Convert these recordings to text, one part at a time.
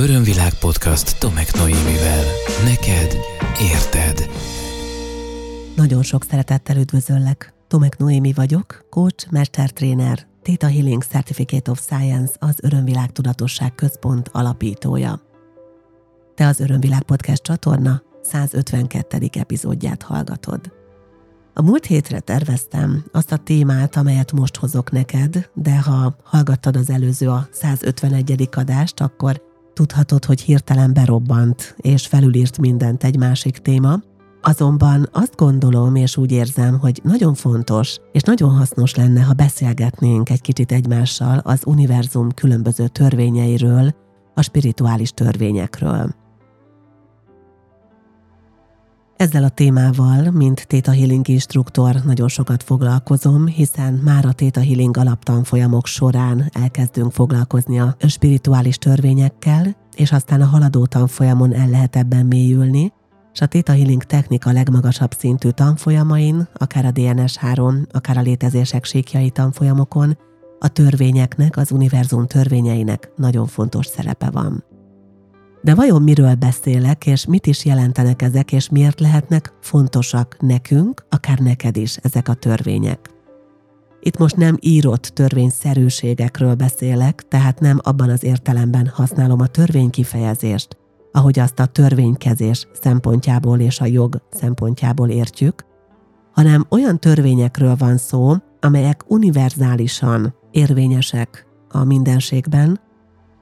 Örömvilág podcast Tomek Noémivel. Neked érted. Nagyon sok szeretettel üdvözöllek. Tomek Noémi vagyok, coach, mestertréner, Theta Healing Certificate of Science, az Örömvilág Tudatosság Központ alapítója. Te az Örömvilág Podcast csatorna 152. epizódját hallgatod. A múlt hétre terveztem azt a témát, amelyet most hozok neked, de ha hallgattad az előző a 151. adást, akkor tudhatod, hogy hirtelen berobbant, és felülírt mindent egy másik téma, Azonban azt gondolom, és úgy érzem, hogy nagyon fontos, és nagyon hasznos lenne, ha beszélgetnénk egy kicsit egymással az univerzum különböző törvényeiről, a spirituális törvényekről. Ezzel a témával, mint Theta Healing instruktor nagyon sokat foglalkozom, hiszen már a Theta Healing alaptanfolyamok során elkezdünk foglalkozni a spirituális törvényekkel, és aztán a haladó tanfolyamon el lehet ebben mélyülni, és a Theta Healing technika legmagasabb szintű tanfolyamain, akár a DNS3, akár a létezések síkjai tanfolyamokon, a törvényeknek, az univerzum törvényeinek nagyon fontos szerepe van. De vajon miről beszélek, és mit is jelentenek ezek, és miért lehetnek fontosak nekünk, akár neked is ezek a törvények? Itt most nem írott törvényszerűségekről beszélek, tehát nem abban az értelemben használom a törvény kifejezést, ahogy azt a törvénykezés szempontjából és a jog szempontjából értjük, hanem olyan törvényekről van szó, amelyek univerzálisan érvényesek a mindenségben,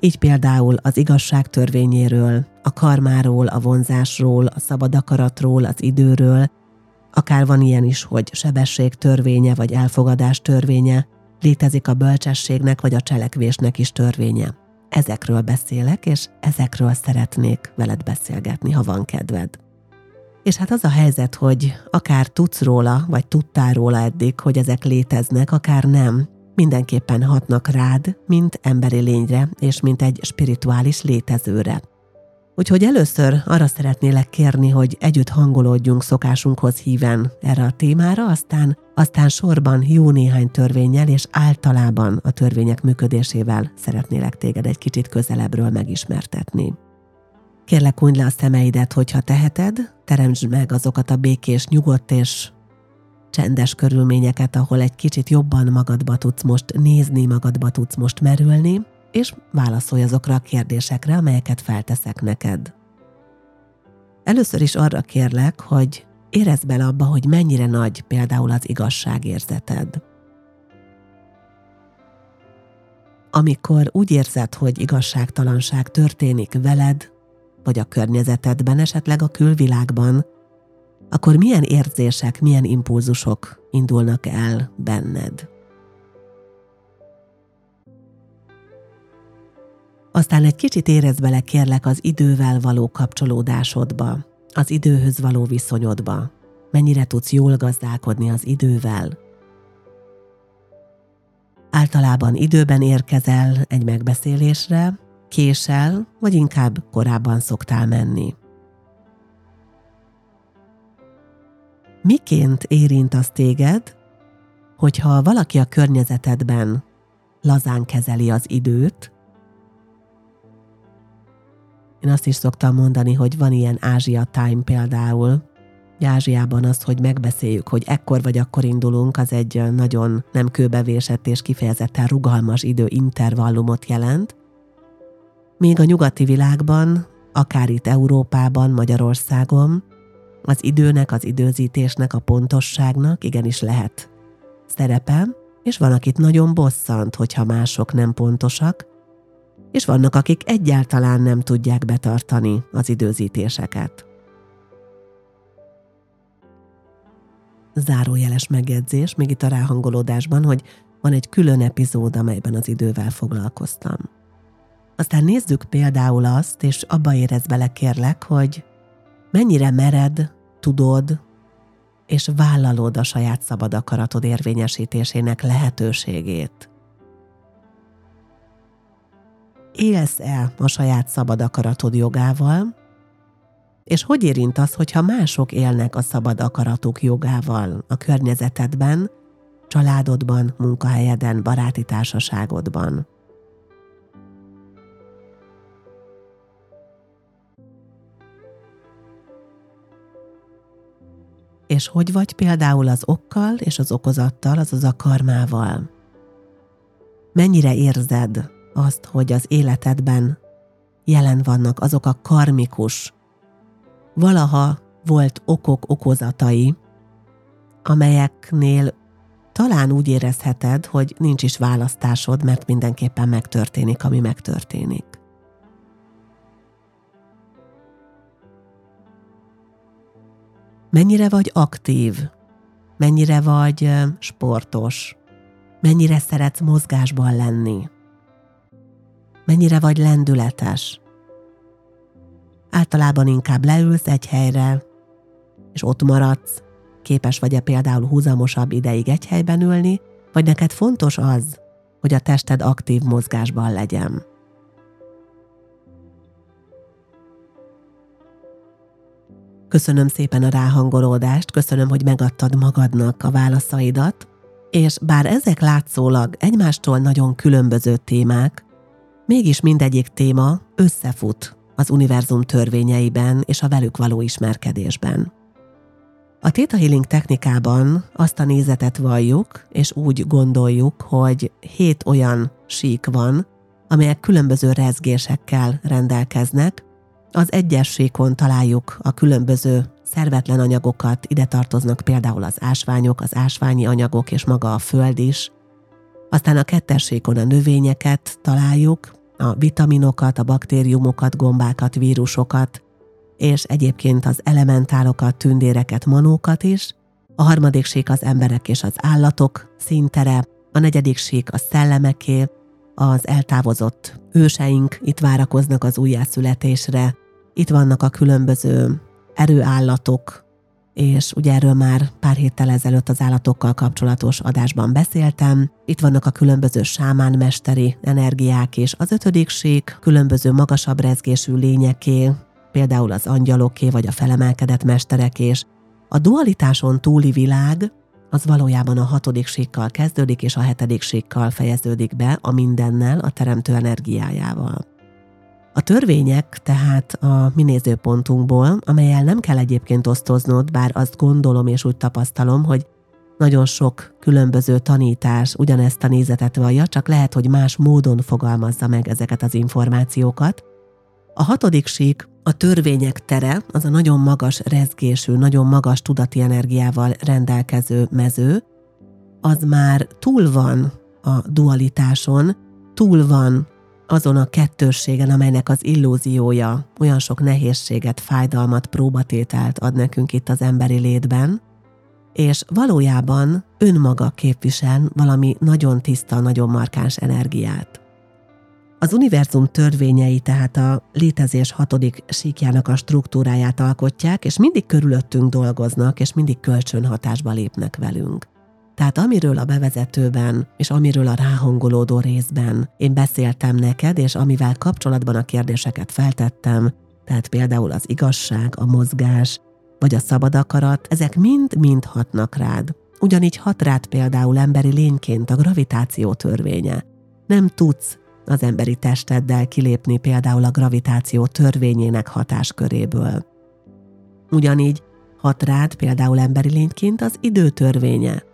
így például az igazság törvényéről, a karmáról, a vonzásról, a szabad akaratról, az időről, akár van ilyen is, hogy sebesség törvénye vagy elfogadás törvénye, létezik a bölcsességnek vagy a cselekvésnek is törvénye. Ezekről beszélek, és ezekről szeretnék veled beszélgetni, ha van kedved. És hát az a helyzet, hogy akár tudsz róla, vagy tudtál róla eddig, hogy ezek léteznek, akár nem, mindenképpen hatnak rád, mint emberi lényre, és mint egy spirituális létezőre. Úgyhogy először arra szeretnélek kérni, hogy együtt hangolódjunk szokásunkhoz híven erre a témára, aztán, aztán sorban jó néhány törvényel és általában a törvények működésével szeretnélek téged egy kicsit közelebbről megismertetni. Kérlek, hunyd le a szemeidet, hogyha teheted, teremtsd meg azokat a békés, nyugodt és csendes körülményeket, ahol egy kicsit jobban magadba tudsz most nézni, magadba tudsz most merülni, és válaszolj azokra a kérdésekre, amelyeket felteszek neked. Először is arra kérlek, hogy érezd bele abba, hogy mennyire nagy például az igazságérzeted. Amikor úgy érzed, hogy igazságtalanság történik veled, vagy a környezetedben, esetleg a külvilágban, akkor milyen érzések, milyen impulzusok indulnak el benned? Aztán egy kicsit érezd bele kérlek az idővel való kapcsolódásodba, az időhöz való viszonyodba. Mennyire tudsz jól gazdálkodni az idővel. Általában időben érkezel egy megbeszélésre, késel, vagy inkább korábban szoktál menni. Miként érint az téged, hogyha valaki a környezetedben lazán kezeli az időt, én azt is szoktam mondani, hogy van ilyen Ázsia Time például. Ázsiában az, hogy megbeszéljük, hogy ekkor vagy akkor indulunk, az egy nagyon nem kőbevésett és kifejezetten rugalmas időintervallumot jelent. Míg a nyugati világban, akár itt Európában, Magyarországon, az időnek, az időzítésnek, a pontosságnak igenis lehet szerepe, és van, akit nagyon bosszant, hogyha mások nem pontosak, és vannak, akik egyáltalán nem tudják betartani az időzítéseket. Zárójeles megjegyzés, még itt a ráhangolódásban, hogy van egy külön epizód, amelyben az idővel foglalkoztam. Aztán nézzük például azt, és abba érez bele kérlek, hogy mennyire mered, tudod, és vállalod a saját szabad akaratod érvényesítésének lehetőségét élsz el a saját szabad akaratod jogával, és hogy érint az, hogyha mások élnek a szabad akaratuk jogával a környezetedben, családodban, munkahelyeden, baráti társaságodban. És hogy vagy például az okkal és az okozattal, azaz a karmával. Mennyire érzed azt, hogy az életedben jelen vannak azok a karmikus, valaha volt okok okozatai, amelyeknél talán úgy érezheted, hogy nincs is választásod, mert mindenképpen megtörténik, ami megtörténik. Mennyire vagy aktív? Mennyire vagy sportos? Mennyire szeretsz mozgásban lenni? Mennyire vagy lendületes? Általában inkább leülsz egy helyre, és ott maradsz, képes vagy-e például húzamosabb ideig egy helyben ülni, vagy neked fontos az, hogy a tested aktív mozgásban legyen. Köszönöm szépen a ráhangolódást, köszönöm, hogy megadtad magadnak a válaszaidat, és bár ezek látszólag egymástól nagyon különböző témák, mégis mindegyik téma összefut az univerzum törvényeiben és a velük való ismerkedésben. A Theta Healing technikában azt a nézetet valljuk, és úgy gondoljuk, hogy hét olyan sík van, amelyek különböző rezgésekkel rendelkeznek. Az egyes síkon találjuk a különböző szervetlen anyagokat, ide tartoznak például az ásványok, az ásványi anyagok és maga a föld is. Aztán a kettes síkon a növényeket találjuk, a vitaminokat, a baktériumokat, gombákat, vírusokat, és egyébként az elementálokat, tündéreket, manókat is. A harmadik sík az emberek és az állatok szintere, a negyedik sík a szellemeké, az eltávozott őseink itt várakoznak az újjászületésre, itt vannak a különböző erőállatok, és ugye erről már pár héttel ezelőtt az állatokkal kapcsolatos adásban beszéltem. Itt vannak a különböző sámánmesteri energiák, és az ötödik sík különböző magasabb rezgésű lényeké, például az angyaloké vagy a felemelkedett mesterek, és a dualitáson túli világ az valójában a hatodik síkkal kezdődik, és a hetedik síkkal fejeződik be a mindennel, a teremtő energiájával. A törvények tehát a mi nézőpontunkból, amelyel nem kell egyébként osztoznod, bár azt gondolom és úgy tapasztalom, hogy nagyon sok különböző tanítás ugyanezt a nézetet vallja, csak lehet, hogy más módon fogalmazza meg ezeket az információkat. A hatodik sík a törvények tere, az a nagyon magas rezgésű, nagyon magas tudati energiával rendelkező mező, az már túl van a dualitáson, túl van azon a kettősségen, amelynek az illúziója olyan sok nehézséget, fájdalmat, próbatételt ad nekünk itt az emberi létben, és valójában önmaga képvisel valami nagyon tiszta, nagyon markáns energiát. Az univerzum törvényei tehát a létezés hatodik síkjának a struktúráját alkotják, és mindig körülöttünk dolgoznak, és mindig kölcsönhatásba lépnek velünk. Tehát amiről a bevezetőben, és amiről a ráhangolódó részben én beszéltem neked, és amivel kapcsolatban a kérdéseket feltettem, tehát például az igazság, a mozgás, vagy a szabad akarat, ezek mind-mind hatnak rád. Ugyanígy hat rád például emberi lényként a gravitáció törvénye. Nem tudsz az emberi testeddel kilépni például a gravitáció törvényének hatásköréből. Ugyanígy hat rád például emberi lényként az idő törvénye.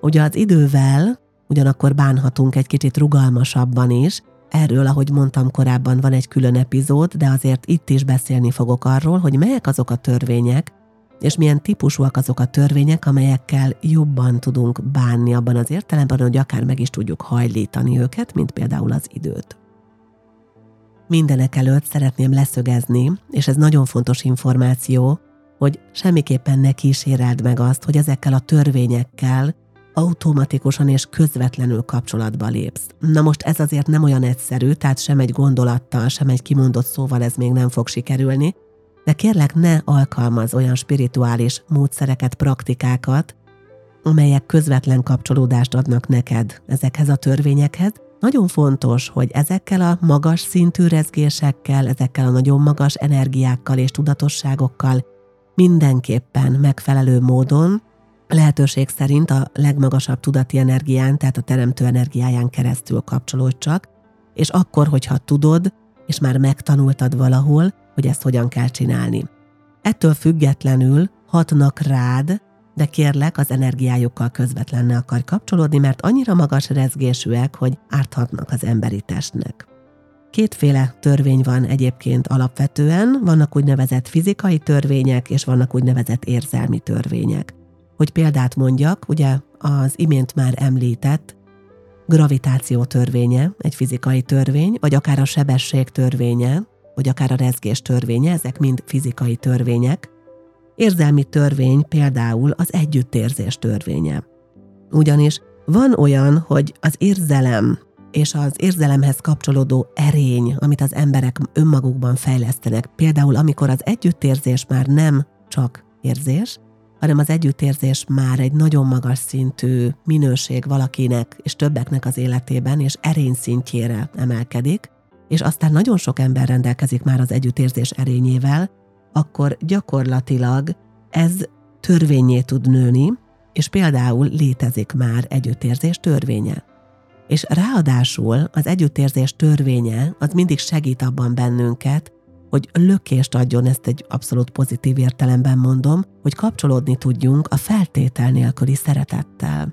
Ugye az idővel ugyanakkor bánhatunk egy kicsit rugalmasabban is, Erről, ahogy mondtam korábban, van egy külön epizód, de azért itt is beszélni fogok arról, hogy melyek azok a törvények, és milyen típusúak azok a törvények, amelyekkel jobban tudunk bánni abban az értelemben, hogy akár meg is tudjuk hajlítani őket, mint például az időt. Mindenek előtt szeretném leszögezni, és ez nagyon fontos információ, hogy semmiképpen ne kíséreld meg azt, hogy ezekkel a törvényekkel automatikusan és közvetlenül kapcsolatba lépsz. Na most ez azért nem olyan egyszerű, tehát sem egy gondolattal, sem egy kimondott szóval ez még nem fog sikerülni, de kérlek ne alkalmaz olyan spirituális módszereket, praktikákat, amelyek közvetlen kapcsolódást adnak neked ezekhez a törvényekhez. Nagyon fontos, hogy ezekkel a magas szintű rezgésekkel, ezekkel a nagyon magas energiákkal és tudatosságokkal mindenképpen megfelelő módon, lehetőség szerint a legmagasabb tudati energián, tehát a teremtő energiáján keresztül kapcsolódj csak, és akkor, hogyha tudod, és már megtanultad valahol, hogy ezt hogyan kell csinálni. Ettől függetlenül hatnak rád de kérlek, az energiájukkal közvetlenül akar kapcsolódni, mert annyira magas rezgésűek, hogy árthatnak az emberi testnek. Kétféle törvény van egyébként alapvetően, vannak úgynevezett fizikai törvények, és vannak úgynevezett érzelmi törvények. Hogy példát mondjak, ugye az imént már említett gravitáció törvénye, egy fizikai törvény, vagy akár a sebesség törvénye, vagy akár a rezgés törvénye, ezek mind fizikai törvények. Érzelmi törvény például az együttérzés törvénye. Ugyanis van olyan, hogy az érzelem és az érzelemhez kapcsolódó erény, amit az emberek önmagukban fejlesztenek, például amikor az együttérzés már nem csak érzés, hanem az együttérzés már egy nagyon magas szintű minőség valakinek és többeknek az életében, és erény szintjére emelkedik, és aztán nagyon sok ember rendelkezik már az együttérzés erényével, akkor gyakorlatilag ez törvényé tud nőni, és például létezik már együttérzés törvénye. És ráadásul az együttérzés törvénye az mindig segít abban bennünket, hogy lökést adjon, ezt egy abszolút pozitív értelemben mondom, hogy kapcsolódni tudjunk a feltétel nélküli szeretettel.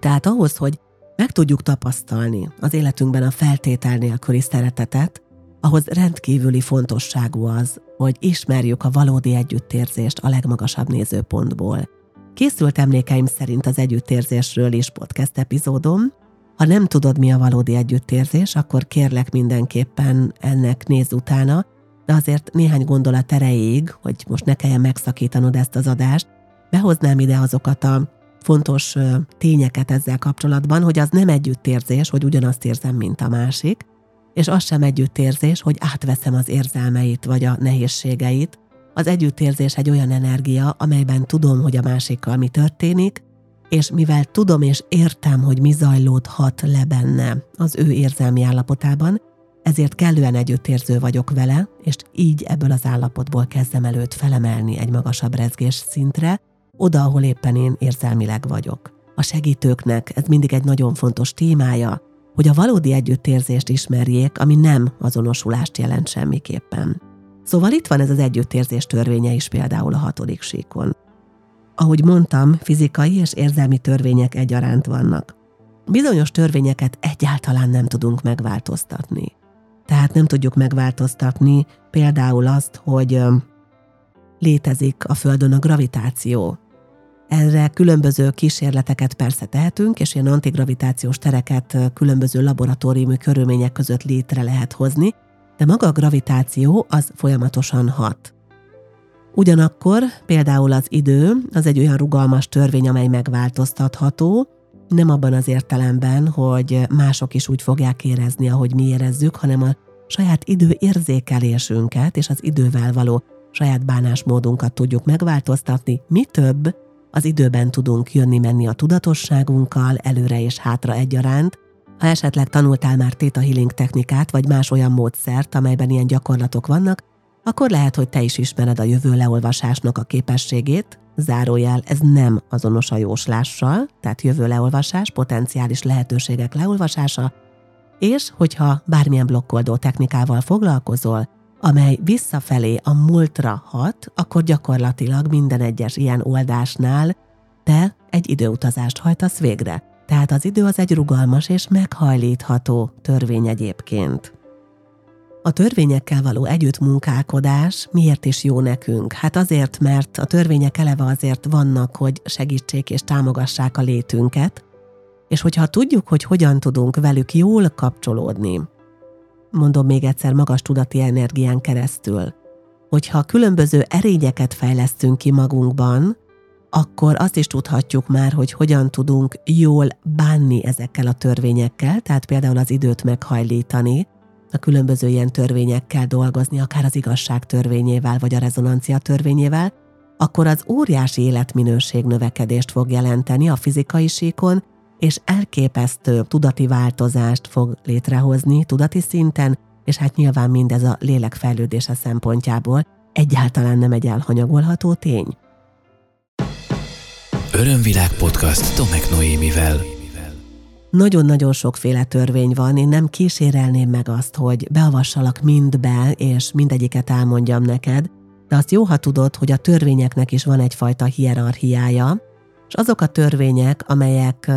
Tehát ahhoz, hogy meg tudjuk tapasztalni az életünkben a feltétel nélküli szeretetet, ahhoz rendkívüli fontosságú az, hogy ismerjük a valódi együttérzést a legmagasabb nézőpontból. Készült emlékeim szerint az együttérzésről is podcast epizódom, ha nem tudod, mi a valódi együttérzés, akkor kérlek mindenképpen ennek nézz utána, de azért néhány gondolat erejéig, hogy most ne kelljen megszakítanod ezt az adást, behoznám ide azokat a fontos tényeket ezzel kapcsolatban, hogy az nem együttérzés, hogy ugyanazt érzem, mint a másik, és az sem együttérzés, hogy átveszem az érzelmeit vagy a nehézségeit. Az együttérzés egy olyan energia, amelyben tudom, hogy a másikkal mi történik, és mivel tudom és értem, hogy mi zajlódhat le benne az ő érzelmi állapotában, ezért kellően együttérző vagyok vele, és így ebből az állapotból kezdem előtt felemelni egy magasabb rezgés szintre, oda, ahol éppen én érzelmileg vagyok. A segítőknek ez mindig egy nagyon fontos témája, hogy a valódi együttérzést ismerjék, ami nem azonosulást jelent semmiképpen. Szóval itt van ez az együttérzés törvénye is például a hatodik síkon. Ahogy mondtam, fizikai és érzelmi törvények egyaránt vannak. Bizonyos törvényeket egyáltalán nem tudunk megváltoztatni. Tehát nem tudjuk megváltoztatni például azt, hogy létezik a Földön a gravitáció. Erre különböző kísérleteket persze tehetünk, és ilyen antigravitációs tereket különböző laboratóriumi körülmények között létre lehet hozni, de maga a gravitáció az folyamatosan hat. Ugyanakkor például az idő az egy olyan rugalmas törvény, amely megváltoztatható, nem abban az értelemben, hogy mások is úgy fogják érezni, ahogy mi érezzük, hanem a saját idő érzékelésünket és az idővel való saját bánásmódunkat tudjuk megváltoztatni, mi több, az időben tudunk jönni-menni a tudatosságunkkal, előre és hátra egyaránt, ha esetleg tanultál már Theta Healing technikát, vagy más olyan módszert, amelyben ilyen gyakorlatok vannak, akkor lehet, hogy te is ismered a jövő leolvasásnak a képességét, zárójel, ez nem azonos a jóslással, tehát jövő leolvasás, potenciális lehetőségek leolvasása, és hogyha bármilyen blokkoldó technikával foglalkozol, amely visszafelé a múltra hat, akkor gyakorlatilag minden egyes ilyen oldásnál te egy időutazást hajtasz végre. Tehát az idő az egy rugalmas és meghajlítható törvény egyébként. A törvényekkel való együttmunkálkodás miért is jó nekünk? Hát azért, mert a törvények eleve azért vannak, hogy segítsék és támogassák a létünket, és hogyha tudjuk, hogy hogyan tudunk velük jól kapcsolódni, mondom még egyszer magas tudati energián keresztül, hogyha különböző erényeket fejlesztünk ki magunkban, akkor azt is tudhatjuk már, hogy hogyan tudunk jól bánni ezekkel a törvényekkel, tehát például az időt meghajlítani, a különböző ilyen törvényekkel dolgozni, akár az igazság törvényével, vagy a rezonancia törvényével, akkor az óriási életminőség növekedést fog jelenteni a fizikai síkon, és elképesztő tudati változást fog létrehozni tudati szinten, és hát nyilván mindez a lélek fejlődése szempontjából egyáltalán nem egy elhanyagolható tény. Örömvilág podcast Tomek Noémivel. Nagyon-nagyon sokféle törvény van, én nem kísérelném meg azt, hogy beavassalak mindbe, és mindegyiket elmondjam neked, de azt jó, ha tudod, hogy a törvényeknek is van egyfajta hierarchiája, és azok a törvények, amelyek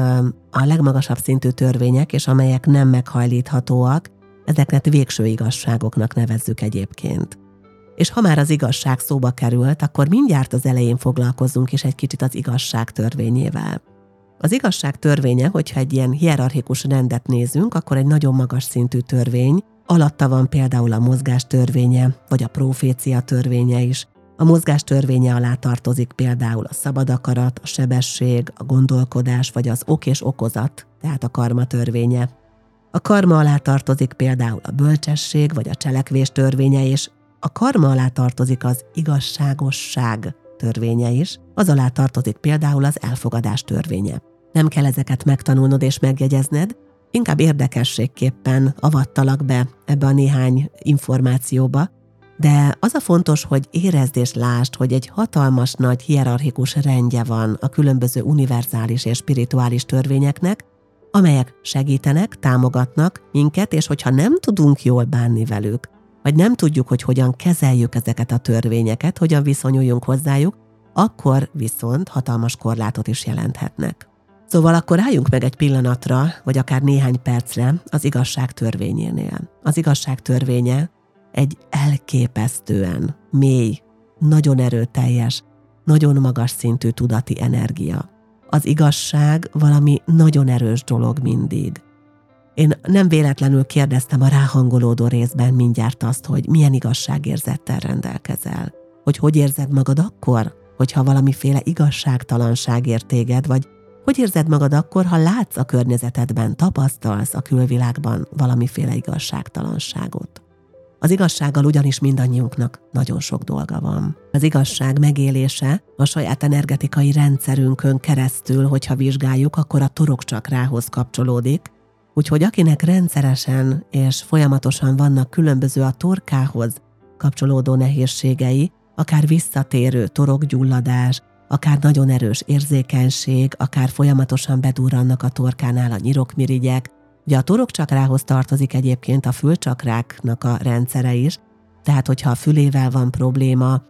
a legmagasabb szintű törvények, és amelyek nem meghajlíthatóak, ezeket végső igazságoknak nevezzük egyébként. És ha már az igazság szóba került, akkor mindjárt az elején foglalkozunk is egy kicsit az igazság törvényével. Az igazság törvénye, hogyha egy ilyen hierarchikus rendet nézünk, akkor egy nagyon magas szintű törvény, alatta van például a mozgás törvénye, vagy a profécia törvénye is. A mozgás törvénye alá tartozik például a szabad akarat, a sebesség, a gondolkodás, vagy az ok és okozat, tehát a karma törvénye. A karma alá tartozik például a bölcsesség, vagy a cselekvés törvénye, és a karma alá tartozik az igazságosság törvénye is, az alá tartozik például az elfogadás törvénye. Nem kell ezeket megtanulnod és megjegyezned, inkább érdekességképpen avattalak be ebbe a néhány információba, de az a fontos, hogy érezd és lásd, hogy egy hatalmas nagy hierarchikus rendje van a különböző univerzális és spirituális törvényeknek, amelyek segítenek, támogatnak minket, és hogyha nem tudunk jól bánni velük, vagy nem tudjuk, hogy hogyan kezeljük ezeket a törvényeket, hogyan viszonyuljunk hozzájuk, akkor viszont hatalmas korlátot is jelenthetnek. Szóval akkor álljunk meg egy pillanatra, vagy akár néhány percre az igazság törvényénél. Az igazság törvénye egy elképesztően mély, nagyon erőteljes, nagyon magas szintű tudati energia. Az igazság valami nagyon erős dolog mindig. Én nem véletlenül kérdeztem a ráhangolódó részben mindjárt azt, hogy milyen igazságérzettel rendelkezel. Hogy hogy érzed magad akkor, hogyha valamiféle igazságtalanság ér téged, vagy hogy érzed magad akkor, ha látsz a környezetedben, tapasztalsz a külvilágban valamiféle igazságtalanságot? Az igazsággal ugyanis mindannyiunknak nagyon sok dolga van. Az igazság megélése a saját energetikai rendszerünkön keresztül, hogyha vizsgáljuk, akkor a torokcsakrához kapcsolódik, úgyhogy akinek rendszeresen és folyamatosan vannak különböző a torkához kapcsolódó nehézségei, akár visszatérő torokgyulladás, akár nagyon erős érzékenység, akár folyamatosan bedurrannak a torkánál a nyirokmirigyek. Ugye a torokcsakrához tartozik egyébként a fülcsakráknak a rendszere is, tehát hogyha a fülével van probléma,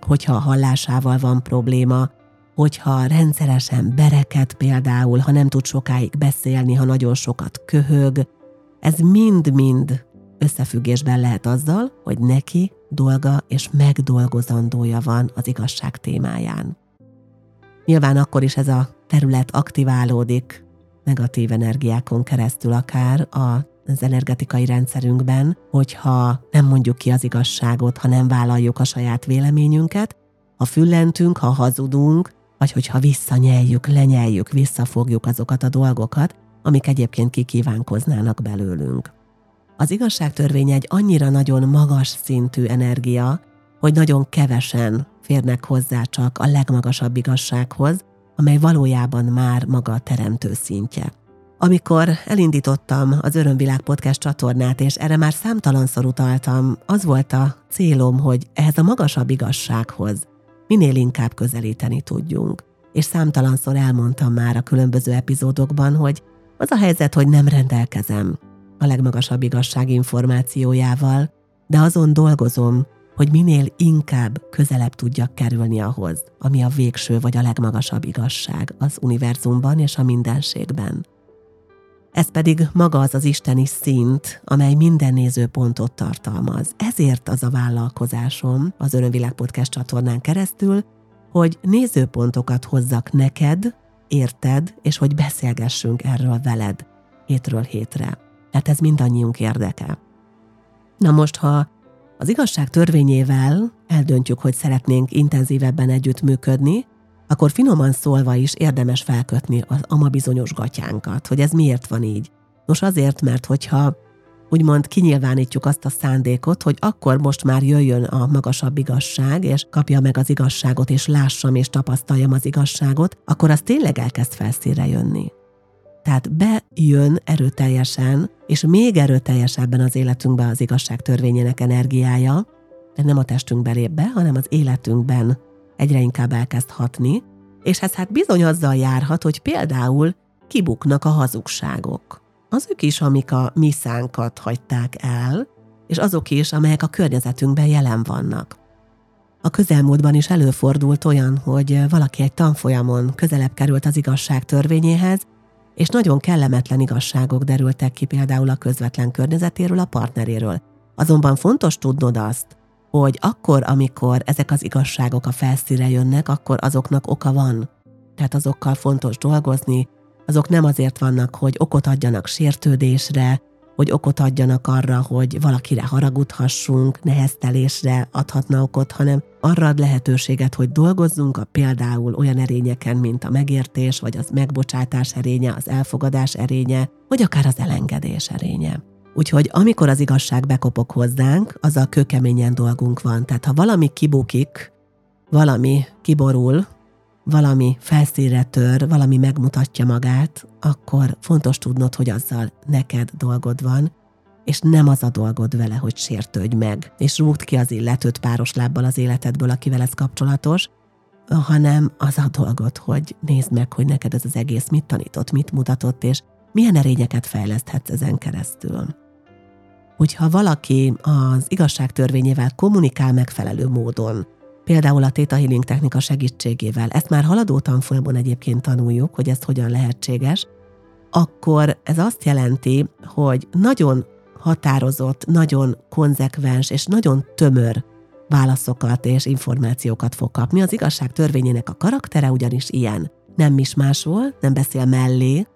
hogyha a hallásával van probléma, hogyha rendszeresen bereket például, ha nem tud sokáig beszélni, ha nagyon sokat köhög, ez mind-mind összefüggésben lehet azzal, hogy neki dolga és megdolgozandója van az igazság témáján. Nyilván akkor is ez a terület aktiválódik negatív energiákon keresztül akár a az energetikai rendszerünkben, hogyha nem mondjuk ki az igazságot, ha nem vállaljuk a saját véleményünket, ha füllentünk, ha hazudunk, vagy hogyha visszanyeljük, lenyeljük, visszafogjuk azokat a dolgokat, amik egyébként kikívánkoznának belőlünk. Az igazságtörvény egy annyira nagyon magas szintű energia, hogy nagyon kevesen férnek hozzá csak a legmagasabb igazsághoz, amely valójában már maga a teremtő szintje. Amikor elindítottam az Örömvilág podcast csatornát, és erre már számtalanszor utaltam, az volt a célom, hogy ehhez a magasabb igazsághoz minél inkább közelíteni tudjunk. És számtalanszor elmondtam már a különböző epizódokban, hogy az a helyzet, hogy nem rendelkezem a legmagasabb igazság információjával, de azon dolgozom, hogy minél inkább közelebb tudjak kerülni ahhoz, ami a végső vagy a legmagasabb igazság az univerzumban és a mindenségben. Ez pedig maga az az isteni szint, amely minden nézőpontot tartalmaz. Ezért az a vállalkozásom az Örömvilág Podcast csatornán keresztül, hogy nézőpontokat hozzak neked, érted, és hogy beszélgessünk erről veled hétről hétre. Tehát ez mindannyiunk érdeke. Na most, ha az igazság törvényével eldöntjük, hogy szeretnénk intenzívebben együttműködni, akkor finoman szólva is érdemes felkötni az ama bizonyos gatyánkat, hogy ez miért van így. Nos azért, mert hogyha úgymond kinyilvánítjuk azt a szándékot, hogy akkor most már jöjjön a magasabb igazság, és kapja meg az igazságot, és lássam és tapasztaljam az igazságot, akkor az tényleg elkezd felszínre jönni. Tehát bejön erőteljesen, és még erőteljesebben az életünkbe az igazság törvényének energiája, de nem a testünkbe lép be, hanem az életünkben egyre inkább elkezd hatni, és ez hát bizony azzal járhat, hogy például kibuknak a hazugságok. Azok is, amik a miszánkat hagyták el, és azok is, amelyek a környezetünkben jelen vannak. A közelmúltban is előfordult olyan, hogy valaki egy tanfolyamon közelebb került az igazság törvényéhez, és nagyon kellemetlen igazságok derültek ki például a közvetlen környezetéről, a partneréről. Azonban fontos tudnod azt, hogy akkor, amikor ezek az igazságok a felszíre jönnek, akkor azoknak oka van. Tehát azokkal fontos dolgozni, azok nem azért vannak, hogy okot adjanak sértődésre, hogy okot adjanak arra, hogy valakire haragudhassunk, neheztelésre adhatna okot, hanem arra ad lehetőséget, hogy dolgozzunk a például olyan erényeken, mint a megértés, vagy az megbocsátás erénye, az elfogadás erénye, vagy akár az elengedés erénye. Úgyhogy amikor az igazság bekopok hozzánk, azzal kőkeményen dolgunk van. Tehát ha valami kibukik, valami kiborul, valami felszínre tör, valami megmutatja magát, akkor fontos tudnod, hogy azzal neked dolgod van, és nem az a dolgod vele, hogy sértődj meg, és rúgd ki az illetőt páros lábbal az életedből, akivel ez kapcsolatos, hanem az a dolgod, hogy nézd meg, hogy neked ez az egész mit tanított, mit mutatott, és milyen erényeket fejleszthetsz ezen keresztül. Hogyha valaki az igazság törvényével kommunikál megfelelő módon, például a Theta Healing technika segítségével, ezt már haladó tanfolyamon egyébként tanuljuk, hogy ez hogyan lehetséges, akkor ez azt jelenti, hogy nagyon határozott, nagyon konzekvens és nagyon tömör válaszokat és információkat fog kapni. Az igazság törvényének a karaktere ugyanis ilyen. Nem mismásol, nem beszél mellé,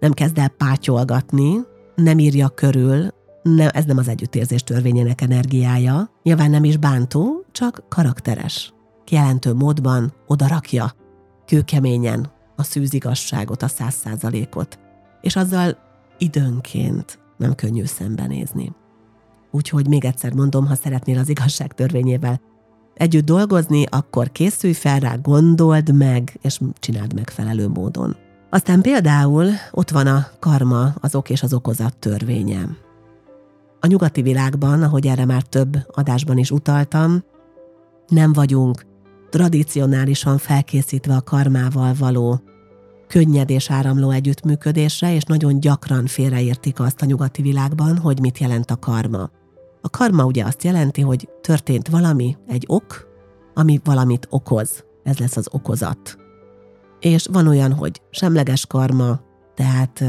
nem kezd el pátyolgatni, nem írja körül, nem, ez nem az együttérzés törvényének energiája. Nyilván nem is bántó, csak karakteres. Kijelentő módban odarakja, kőkeményen a szűzigasságot, a száz százalékot. És azzal időnként nem könnyű szembenézni. Úgyhogy még egyszer mondom, ha szeretnél az igazság törvényével együtt dolgozni, akkor készülj fel rá, gondold meg, és csináld megfelelő módon. Aztán például ott van a karma, az ok és az okozat törvénye. A nyugati világban, ahogy erre már több adásban is utaltam, nem vagyunk tradicionálisan felkészítve a karmával való könnyed és áramló együttműködésre, és nagyon gyakran félreértik azt a nyugati világban, hogy mit jelent a karma. A karma ugye azt jelenti, hogy történt valami, egy ok, ami valamit okoz. Ez lesz az okozat. És van olyan, hogy semleges karma, tehát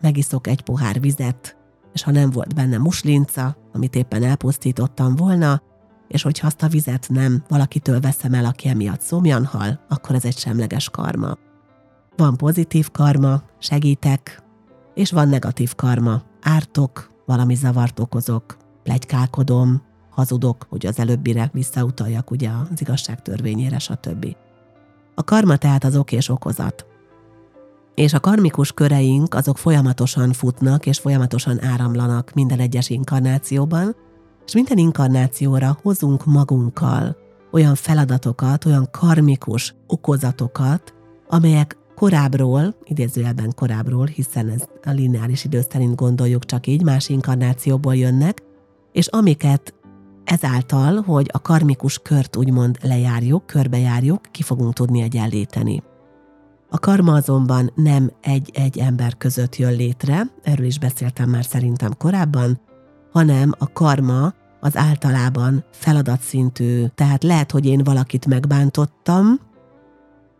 megiszok egy pohár vizet, és ha nem volt benne muslinca, amit éppen elpusztítottam volna, és hogyha azt a vizet nem valakitől veszem el, aki emiatt szomjan hal, akkor ez egy semleges karma. Van pozitív karma, segítek, és van negatív karma, ártok, valami zavart okozok, plegykálkodom, hazudok, hogy az előbbire visszautaljak ugye az igazság törvényére, stb. A karma tehát az ok és okozat. És a karmikus köreink azok folyamatosan futnak és folyamatosan áramlanak minden egyes inkarnációban, és minden inkarnációra hozunk magunkkal olyan feladatokat, olyan karmikus okozatokat, amelyek korábbról, idézőjelben korábbról, hiszen ez a lineáris idő szerint gondoljuk csak így, más inkarnációból jönnek, és amiket ezáltal, hogy a karmikus kört úgymond lejárjuk, körbejárjuk, ki fogunk tudni egyenlíteni. A karma azonban nem egy-egy ember között jön létre, erről is beszéltem már szerintem korábban, hanem a karma az általában feladatszintű, tehát lehet, hogy én valakit megbántottam,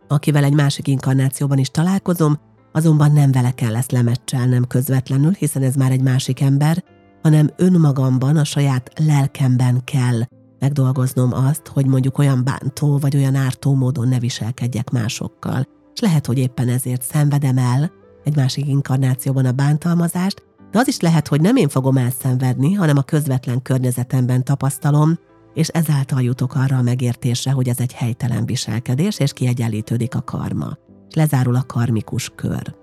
akivel egy másik inkarnációban is találkozom, azonban nem vele kell ezt lemecselnem közvetlenül, hiszen ez már egy másik ember, hanem önmagamban, a saját lelkemben kell megdolgoznom azt, hogy mondjuk olyan bántó vagy olyan ártó módon ne viselkedjek másokkal. És lehet, hogy éppen ezért szenvedem el egy másik inkarnációban a bántalmazást, de az is lehet, hogy nem én fogom elszenvedni, hanem a közvetlen környezetemben tapasztalom, és ezáltal jutok arra a megértésre, hogy ez egy helytelen viselkedés, és kiegyenlítődik a karma. És lezárul a karmikus kör.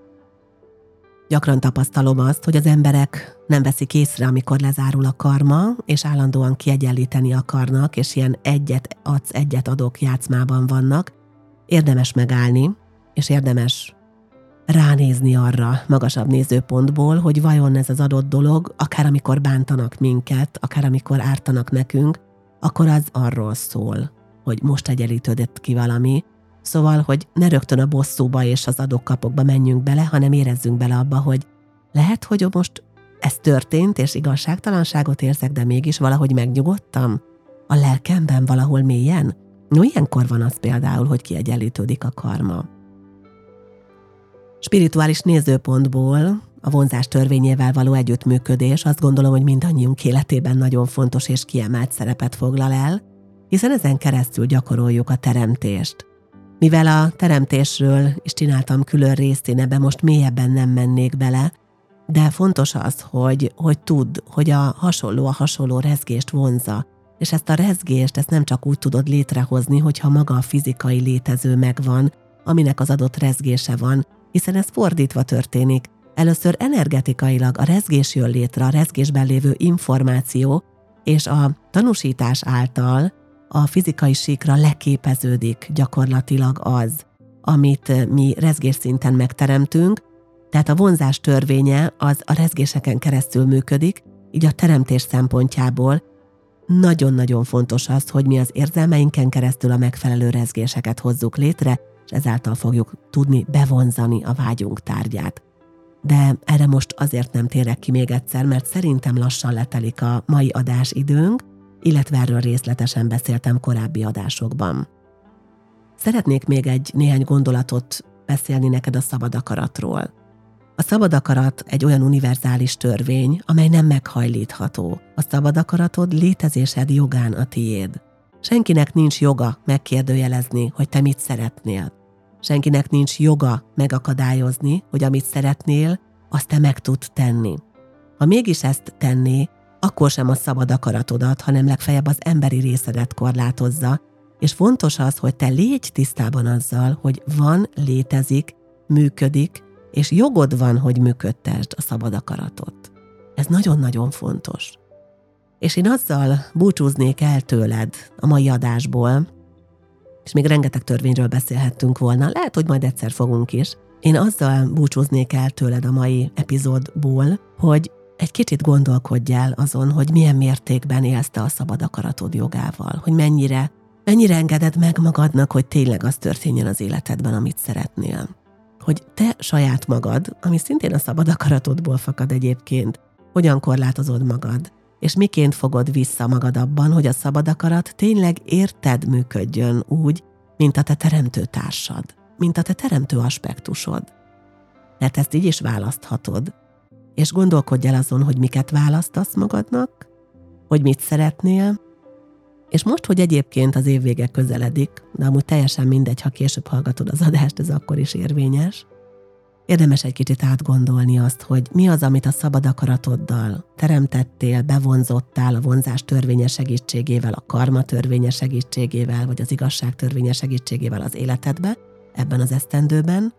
Gyakran tapasztalom azt, hogy az emberek nem veszik észre, amikor lezárul a karma, és állandóan kiegyenlíteni akarnak, és ilyen egyet adsz, egyet adok játszmában vannak. Érdemes megállni, és érdemes ránézni arra magasabb nézőpontból, hogy vajon ez az adott dolog, akár amikor bántanak minket, akár amikor ártanak nekünk, akkor az arról szól, hogy most egyenlítődött ki valami, Szóval, hogy ne rögtön a bosszúba és az adókapokba menjünk bele, hanem érezzünk bele abba, hogy lehet, hogy most ez történt, és igazságtalanságot érzek, de mégis valahogy megnyugodtam? A lelkemben valahol mélyen? No, ilyenkor van az például, hogy kiegyenlítődik a karma. Spirituális nézőpontból a vonzás törvényével való együttműködés azt gondolom, hogy mindannyiunk életében nagyon fontos és kiemelt szerepet foglal el, hiszen ezen keresztül gyakoroljuk a teremtést. Mivel a teremtésről is csináltam külön részt, én ebbe most mélyebben nem mennék bele, de fontos az, hogy, hogy tudd, hogy a hasonló a hasonló rezgést vonza, és ezt a rezgést ezt nem csak úgy tudod létrehozni, hogyha maga a fizikai létező megvan, aminek az adott rezgése van, hiszen ez fordítva történik. Először energetikailag a rezgés jön létre, a rezgésben lévő információ, és a tanúsítás által a fizikai síkra leképeződik gyakorlatilag az, amit mi rezgés szinten megteremtünk, tehát a vonzás törvénye az a rezgéseken keresztül működik, így a teremtés szempontjából nagyon-nagyon fontos az, hogy mi az érzelmeinken keresztül a megfelelő rezgéseket hozzuk létre, és ezáltal fogjuk tudni bevonzani a vágyunk tárgyát. De erre most azért nem térek ki még egyszer, mert szerintem lassan letelik a mai adás időnk, illetve erről részletesen beszéltem korábbi adásokban. Szeretnék még egy néhány gondolatot beszélni neked a szabad akaratról. A szabad akarat egy olyan univerzális törvény, amely nem meghajlítható. A szabad akaratod létezésed jogán a tiéd. Senkinek nincs joga megkérdőjelezni, hogy te mit szeretnél. Senkinek nincs joga megakadályozni, hogy amit szeretnél, azt te meg tud tenni. Ha mégis ezt tenné, akkor sem a szabad akaratodat, hanem legfeljebb az emberi részedet korlátozza, és fontos az, hogy te légy tisztában azzal, hogy van, létezik, működik, és jogod van, hogy működtesd a szabad akaratot. Ez nagyon-nagyon fontos. És én azzal búcsúznék el tőled a mai adásból, és még rengeteg törvényről beszélhettünk volna, lehet, hogy majd egyszer fogunk is. Én azzal búcsúznék el tőled a mai epizódból, hogy egy kicsit gondolkodj el azon, hogy milyen mértékben élsz te a szabad akaratod jogával, hogy mennyire, mennyire engeded meg magadnak, hogy tényleg az történjen az életedben, amit szeretnél. Hogy te saját magad, ami szintén a szabad akaratodból fakad egyébként, hogyan korlátozod magad, és miként fogod vissza magad abban, hogy a szabad akarat tényleg érted működjön úgy, mint a te teremtő társad, mint a te teremtő aspektusod. Mert ezt így is választhatod, és gondolkodj el azon, hogy miket választasz magadnak, hogy mit szeretnél, és most, hogy egyébként az évvége közeledik, de amúgy teljesen mindegy, ha később hallgatod az adást, ez akkor is érvényes, érdemes egy kicsit átgondolni azt, hogy mi az, amit a szabad akaratoddal teremtettél, bevonzottál a vonzás törvénye segítségével, a karma törvénye segítségével, vagy az igazság törvénye segítségével az életedbe, ebben az esztendőben,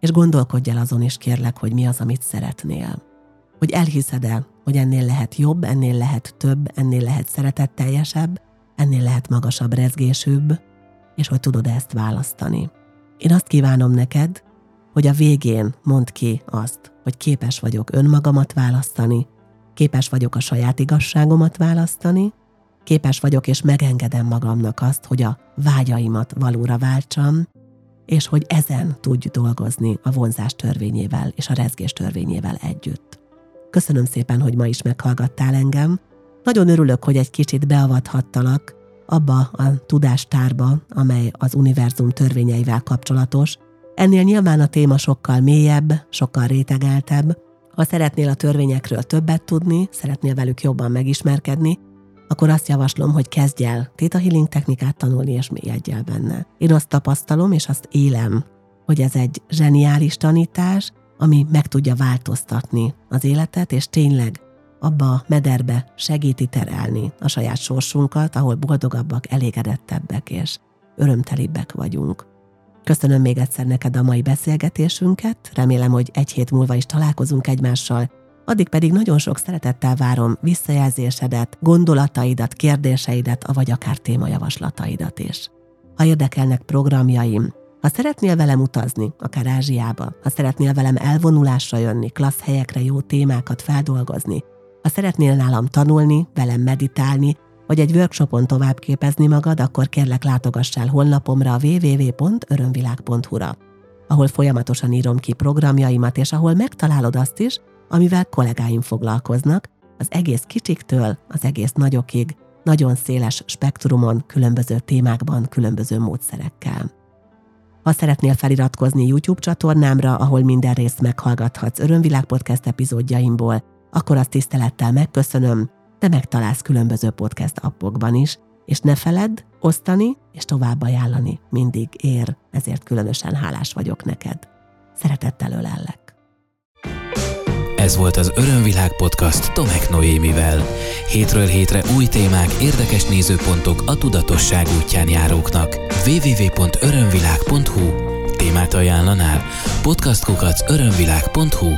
és gondolkodj el azon is kérlek, hogy mi az, amit szeretnél. Hogy elhiszed-e, hogy ennél lehet jobb, ennél lehet több, ennél lehet szeretetteljesebb, ennél lehet magasabb rezgésűbb, és hogy tudod ezt választani. Én azt kívánom neked, hogy a végén mondd ki azt, hogy képes vagyok önmagamat választani, képes vagyok a saját igazságomat választani, képes vagyok és megengedem magamnak azt, hogy a vágyaimat valóra váltsam, és hogy ezen tudj dolgozni a vonzás törvényével és a rezgés törvényével együtt. Köszönöm szépen, hogy ma is meghallgattál engem. Nagyon örülök, hogy egy kicsit beavathattalak abba a tudástárba, amely az univerzum törvényeivel kapcsolatos. Ennél nyilván a téma sokkal mélyebb, sokkal rétegeltebb. Ha szeretnél a törvényekről többet tudni, szeretnél velük jobban megismerkedni, akkor azt javaslom, hogy kezdj el Theta Healing technikát tanulni, és mélyedj el benne. Én azt tapasztalom, és azt élem, hogy ez egy zseniális tanítás, ami meg tudja változtatni az életet, és tényleg abba a mederbe segíti terelni a saját sorsunkat, ahol boldogabbak, elégedettebbek és örömtelibbek vagyunk. Köszönöm még egyszer neked a mai beszélgetésünket, remélem, hogy egy hét múlva is találkozunk egymással, addig pedig nagyon sok szeretettel várom visszajelzésedet, gondolataidat, kérdéseidet, vagy akár témajavaslataidat is. Ha érdekelnek programjaim, ha szeretnél velem utazni, akár Ázsiába, ha szeretnél velem elvonulásra jönni, klassz helyekre jó témákat feldolgozni, ha szeretnél nálam tanulni, velem meditálni, vagy egy workshopon tovább képezni magad, akkor kérlek látogass el honlapomra a www.örömvilág.hu-ra, ahol folyamatosan írom ki programjaimat, és ahol megtalálod azt is, amivel kollégáim foglalkoznak, az egész kicsiktől az egész nagyokig, nagyon széles spektrumon, különböző témákban, különböző módszerekkel. Ha szeretnél feliratkozni YouTube csatornámra, ahol minden részt meghallgathatsz Örömvilág podcast epizódjaimból, akkor azt tisztelettel megköszönöm, de megtalálsz különböző podcast appokban is, és ne feledd, osztani és tovább ajánlani mindig ér, ezért különösen hálás vagyok neked. Szeretettel ölellek. Ez volt az Örömvilág podcast Tomek Noémivel. Hétről hétre új témák, érdekes nézőpontok a tudatosság útján járóknak. www.örömvilág.hu Témát ajánlanál? Podcastkukac örömvilág.hu